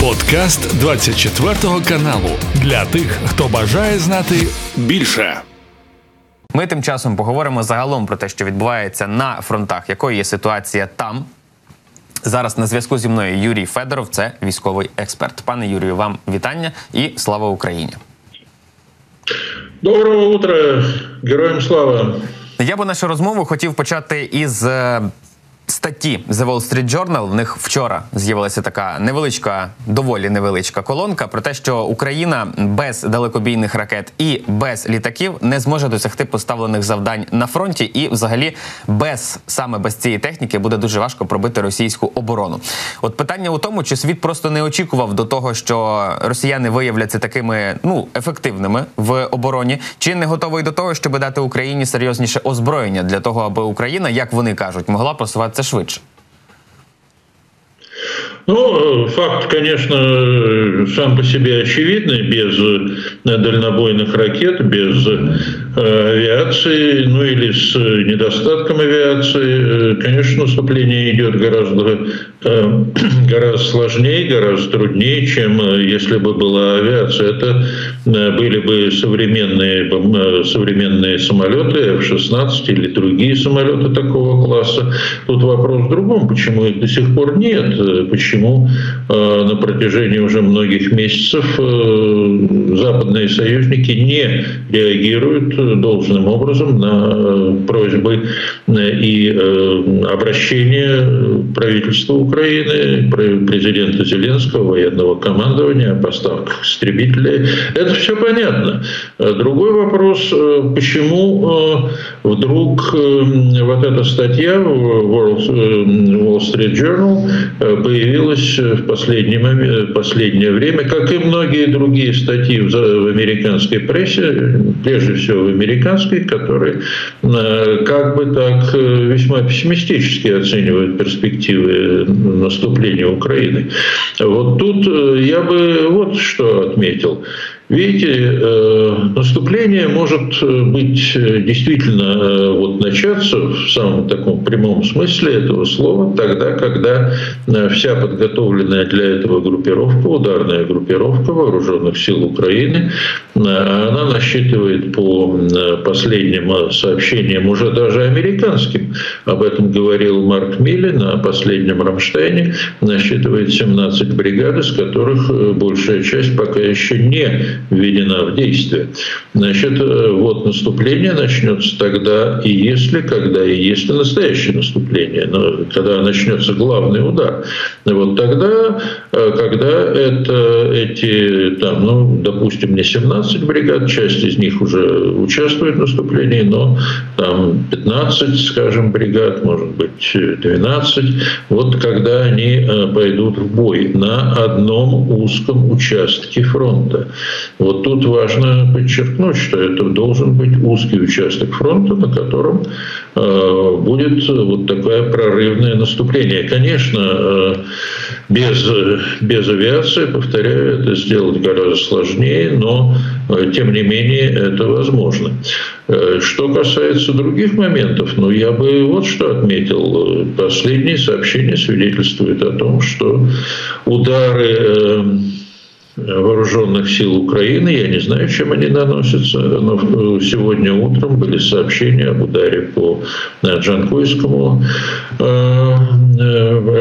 Подкаст 24 каналу для тих, хто бажає знати більше. Ми тим часом поговоримо загалом про те, що відбувається на фронтах, якою є ситуація там. Зараз на зв'язку зі мною Юрій Федоров, це військовий експерт. Пане Юрію, вам вітання і слава Україні. Доброго утра, героям слава. Я би нашу розмову хотів почати із е, статті The Wall Street Journal. В них вчора з'явилася така невеличка, доволі невеличка колонка про те, що Україна без далекобійних ракет і без літаків не зможе досягти поставлених завдань на фронті, і, взагалі, без саме без цієї техніки буде дуже важко пробити російську оборону. От питання у тому, чи світ просто не очікував до того, що росіяни виявляться такими ну ефективними в обороні, чи не готовий до того, щоб дати Україні серйозніше озброєння для того, аби Україна, як вони кажуть, могла просуватися швидше. Ну, факт, конечно, сам по себе очевидный. Без дальнобойных ракет, без авиации, ну или с недостатком авиации, конечно, наступление идет гораздо, гораздо сложнее, гораздо труднее, чем если бы была авиация. Это были бы современные, современные самолеты F-16 или другие самолеты такого класса. Тут вопрос в другом, почему их до сих пор нет, почему на протяжении уже многих месяцев западные союзники не реагируют должным образом на просьбы и обращения правительства Украины, президента Зеленского, военного командования о поставках истребителей. Это все понятно. Другой вопрос, почему вдруг вот эта статья в Wall Street Journal появилась в последнее, последнее время, как и многие другие статьи в американской прессе, прежде всего в американской, которые как бы так весьма пессимистически оценивают перспективы наступления Украины. Вот тут я бы вот что отметил. Видите, наступление может быть действительно вот начаться в самом таком прямом смысле этого слова тогда, когда вся подготовленная для этого группировка, ударная группировка вооруженных сил Украины, она насчитывает по последним сообщениям, уже даже американским, об этом говорил Марк Милли на последнем Рамштайне, насчитывает 17 бригад, из которых большая часть пока еще не введена в действие. Значит, вот наступление начнется тогда и если, когда и если настоящее наступление, но когда начнется главный удар. Вот тогда, когда это, эти, там, ну, допустим, не 17 бригад, часть из них уже участвует в наступлении, но там 15, скажем, бригад, может быть, 12, вот когда они пойдут в бой на одном узком участке фронта. Вот тут важно подчеркнуть, что это должен быть узкий участок фронта, на котором будет вот такое прорывное наступление. Конечно, без, без авиации, повторяю, это сделать гораздо сложнее, но тем не менее это возможно. Что касается других моментов, ну я бы вот что отметил. Последние сообщения свидетельствуют о том, что удары вооруженных сил Украины. Я не знаю, чем они наносятся, но сегодня утром были сообщения об ударе по Джанкойскому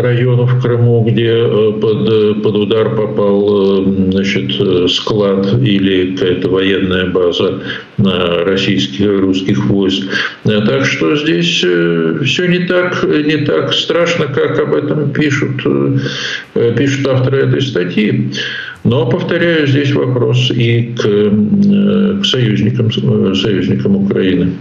району в Крыму, где под, под удар попал значит, склад или какая-то военная база российских русских войск. Так что здесь все не так, не так страшно, как об этом пишут, пишут авторы этой статьи. Но, повторяю, здесь вопрос и к, к союзникам, союзникам Украины.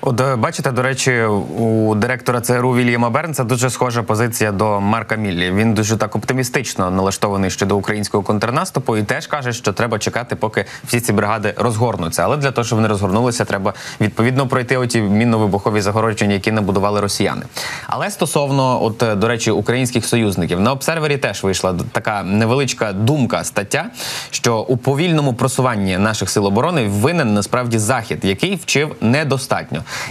От бачите, до речі, у директора ЦРУ Вільяма Бернса дуже схожа позиція до Марка Міллі. Він дуже так оптимістично налаштований щодо українського контрнаступу і теж каже, що треба чекати, поки всі ці бригади розгорнуться. Але для того, щоб вони розгорнулися, треба відповідно пройти оті мінно-вибухові загородження, які набудували росіяни. Але стосовно, от до речі, українських союзників на обсервері теж вийшла така невеличка думка стаття, що у повільному просуванні наших сил оборони винен насправді захід, який вчив недостатньо.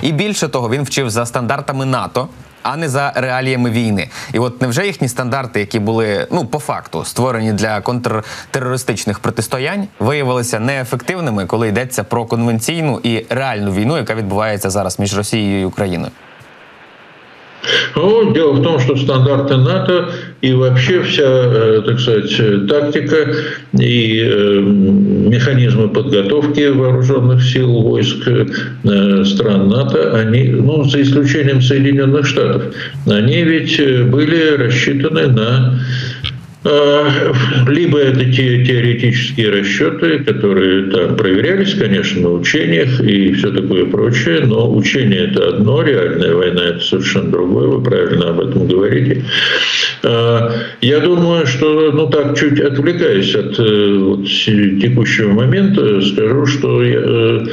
І більше того, він вчив за стандартами НАТО. а не за реаліями війни. І от невже їхні стандарти, які були ну по факту створені для контртерористичних протистоянь, виявилися неефективними, коли йдеться про конвенційну і реальну війну, яка відбувається зараз між Росією і Україною? Ну, дело в том, что стандарты НАТО и вообще вся, э, так сказать, тактика и э, механизмы подготовки вооруженных сил войск э, стран НАТО, они, ну, за исключением Соединенных Штатов, они ведь были рассчитаны на либо это те теоретические расчеты, которые там проверялись, конечно, на учениях и все такое прочее, но учение это одно, реальная война это совершенно другое, вы правильно об этом говорите. А, я думаю, что, ну так, чуть отвлекаясь от э, вот, текущего момента, скажу, что э,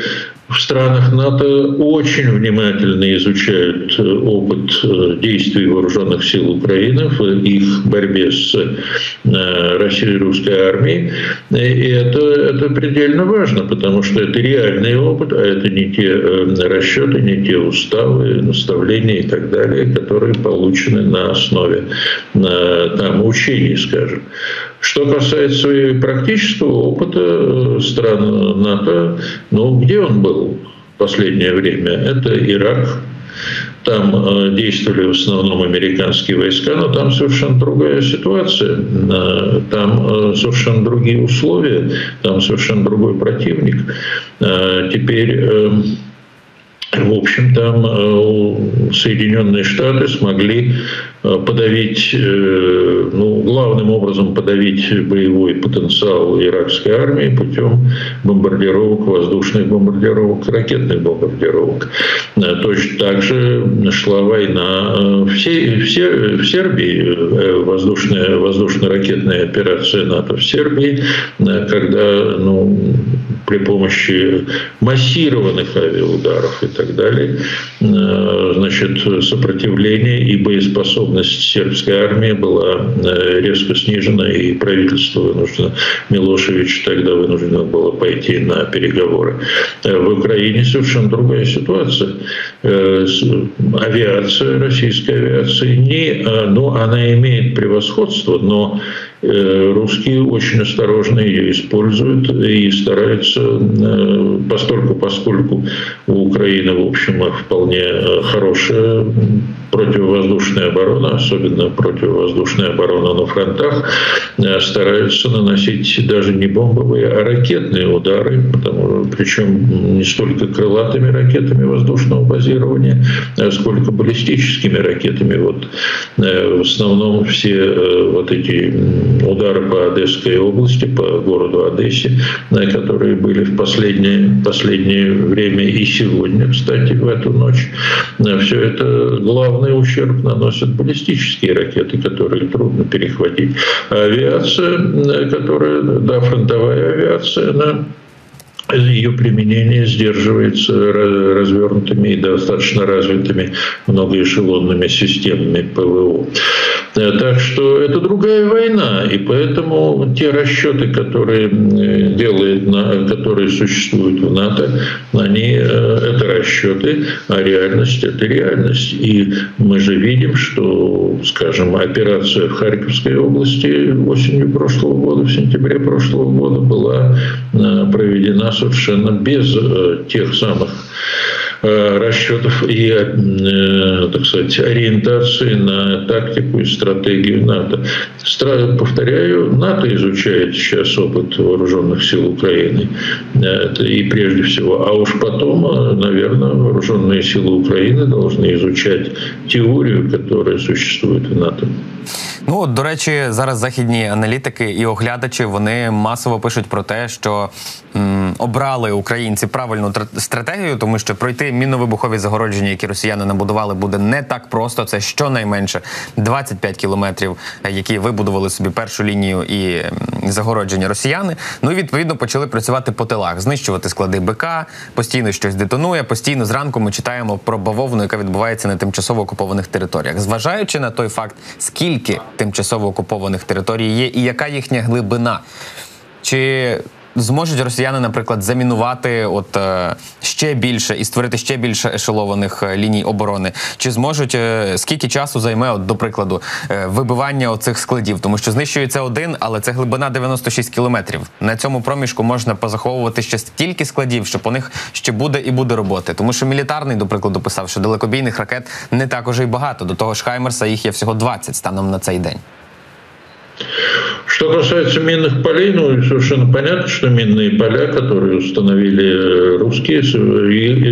в странах НАТО очень внимательно изучают э, опыт э, действий вооруженных сил Украины в их борьбе с э, Россией и русской армией. И это, это предельно важно, потому что это реальный опыт, а это не те расчеты, не те уставы, наставления и так далее, которые получены на основе там, учений, скажем. Что касается практического опыта стран НАТО, ну, где он был в последнее время? Это Ирак, там э, действовали в основном американские войска, но там совершенно другая ситуация. Э, там э, совершенно другие условия, там совершенно другой противник. Теперь в общем, там Соединенные Штаты смогли Э, подавить, э, ну, главным образом подавить боевой потенциал иракской армии путем бомбардировок, воздушных бомбардировок, ракетных бомбардировок. Э, точно так же шла война в, Сербии, воздушная, воздушно-ракетная операция НАТО в Сербии, когда ну, при помощи массированных авиаударов и так далее, значит, сопротивление и боеспособность способность сербской армии была э, резко снижена, и правительство вынуждено, Милошевич тогда вынуждено было пойти на переговоры. Э, в Украине совершенно другая ситуация. Э, авиация, российская авиация, не, ну, она имеет превосходство, но русские очень осторожно ее используют и стараются постольку, поскольку у Украины, в общем, вполне хорошая противовоздушная оборона, особенно противовоздушная оборона на фронтах, э, стараются наносить даже не бомбовые, а ракетные удары, потому, причем не столько крылатыми ракетами воздушного базирования, а сколько баллистическими ракетами. Вот э, в основном все э, вот эти удары по Одесской области, по городу Одессе, которые были в последнее, последнее время и сегодня, кстати, в эту ночь, все это главный ущерб наносят баллистические ракеты, которые трудно перехватить. А авиация, которая, да, фронтовая авиация, она ее применение сдерживается развернутыми и достаточно развитыми многоэшелонными системами ПВО. Э, так что это другая война, и поэтому те расчеты, которые делает, которые существуют в НАТО, они э, это расчеты, а реальность это реальность. И мы же видим, что, скажем, операция в Харьковской области осенью прошлого года, в сентябре прошлого года была э, проведена совершенно без тех самых Э, расчетов и, э, так сказать, ориентации на тактику и стратегию НАТО. Повторяю, НАТО изучает сейчас опыт вооруженных сил Украины. Это и прежде всего. А уж потом, э, наверное, вооруженные силы Украины должны изучать теорию, которая существует в НАТО. Ну от, до речі, зараз західні аналітики і оглядачі вони масово пишуть про те, що м, обрали українці правильну стратегію, тому що пройти мінно-вибухові загородження, які росіяни набудували, буде не так просто. Це щонайменше 25 кілометрів, які вибудували собі першу лінію і загородження росіяни. Ну і відповідно почали працювати по тилах, знищувати склади БК, постійно щось детонує. Постійно зранку ми читаємо про бавовну, яка відбувається на тимчасово окупованих територіях, зважаючи на той факт, скільки тимчасово окупованих територій є, і яка їхня глибина. Чи зможуть росіяни, наприклад, замінувати от е, ще більше і створити ще більше ешелованих е, ліній оборони? Чи зможуть е, скільки часу займе, от, до прикладу, вибивання оцих складів? Тому що знищується один, але це глибина 96 кілометрів. На цьому проміжку можна позаховувати ще стільки складів, що по них ще буде і буде роботи. Тому що мілітарний, до прикладу, писав, що далекобійних ракет не так уже й багато. До того ж, Хаймерса їх є всього 20 станом на цей день. Что касается минных полей, ну, совершенно понятно, что минные поля, которые установили э, русские,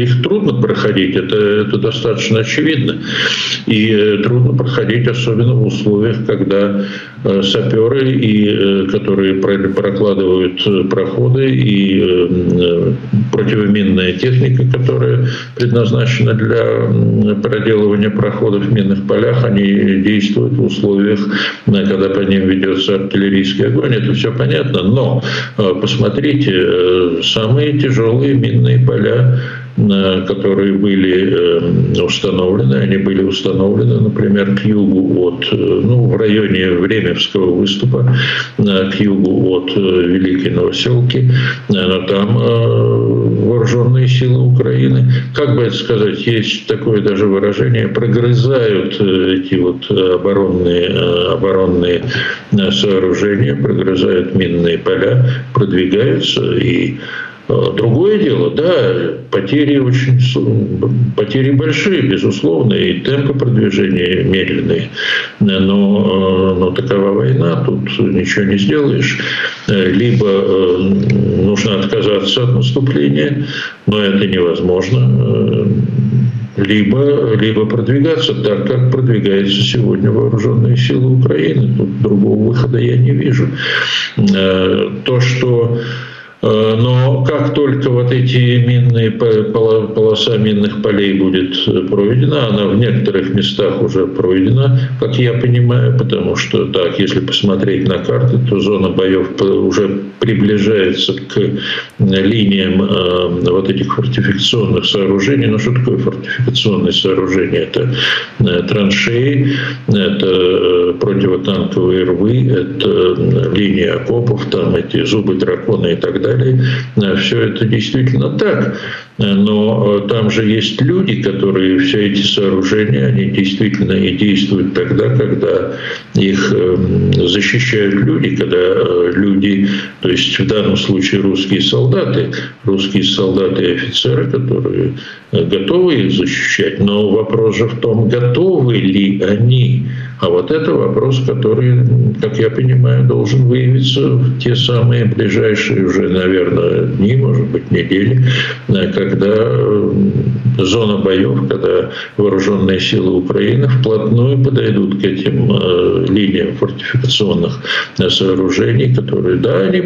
их трудно проходить, это, это достаточно очевидно. И э, трудно проходить, особенно в условиях, когда э, саперы, и, которые прокладывают проходы, и противоминная техника, которая предназначена для проделывания проходов в минных полях, они действуют в условиях, когда по ним ведется артиллерийский огонь, это все понятно, но э, посмотрите, э, самые тяжелые минные поля Э, которые были установлены. Они были установлены, например, к югу от, ну, в районе Времевского выступа, к югу от Великой Новоселки. Там вооруженные силы Украины, как бы это сказать, есть такое даже выражение, прогрызают эти вот оборонные, оборонные сооружения, прогрызают минные поля, продвигаются и Э, другое дело, да, потери очень потери большие, безусловно, и темпы продвижения медленные. Но, э, но такова война, тут ничего не сделаешь. Э, либо нужно отказаться от наступления, но это невозможно либо, либо продвигаться так, как продвигаются сегодня вооруженные силы Украины. Тут другого выхода я не вижу. То, что Э, но как только вот эти минные полоса минных полей будет э, пройдена, она в некоторых местах уже пройдена, как я понимаю, потому что так, если посмотреть на карты, то зона боев уже приближается к линиям э, вот этих фортификационных сооружений. Ну что такое фортификационные сооружения? Это траншеи, это противотанковые рвы, это линии окопов, там эти зубы дракона и так далее далее. Э, все это действительно так. Э, но э, там же есть люди, которые все эти сооружения, они действительно и действуют тогда, когда их эм, защищают люди, когда люди, то есть в данном случае русские солдаты, русские солдаты и офицеры, которые готовы их защищать, но вопрос же в том, готовы ли они а вот это вопрос, который, как я понимаю, должен выявиться в те самые ближайшие уже, наверное, дни, может быть, недели, когда э, зона боев, когда вооруженные силы Украины вплотную подойдут к этим э, линиям фортификационных сооружений, которые, да, они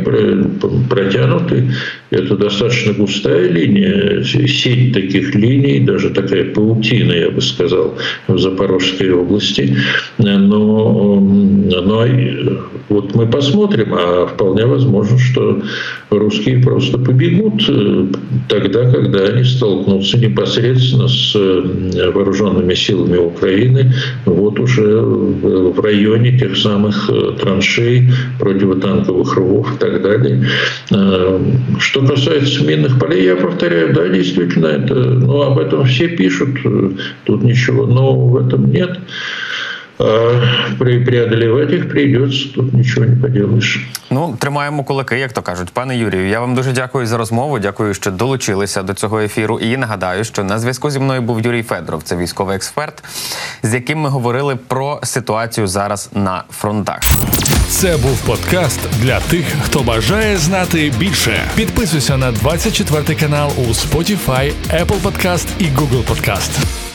протянуты. Это достаточно густая линия, сеть таких линий, даже такая паутина, я бы сказал, в Запорожской области. Но, но вот мы посмотрим, а вполне возможно, что русские просто побегут э, тогда, когда они столкнутся непосредственно с э, вооруженными силами Украины, вот уже в районе тех самых э, траншей, противотанковых рвов и так далее. Что касается минных полей, я повторяю, да, действительно, это, ну, об этом все пишут, тут ничего нового в этом нет. Преодолевать їх прийдеться, тут нічого не поделаешь. Ну, тримаємо кулаки, як то кажуть. Пане Юрію, я вам дуже дякую за розмову. Дякую, що долучилися до цього ефіру. І нагадаю, що на зв'язку зі мною був Юрій Федоров, це військовий експерт, з яким ми говорили про ситуацію зараз на фронтах. Це був подкаст для тих, хто бажає знати більше. Підписуйся на 24 канал у Spotify, Apple Podcast і Google Podcast.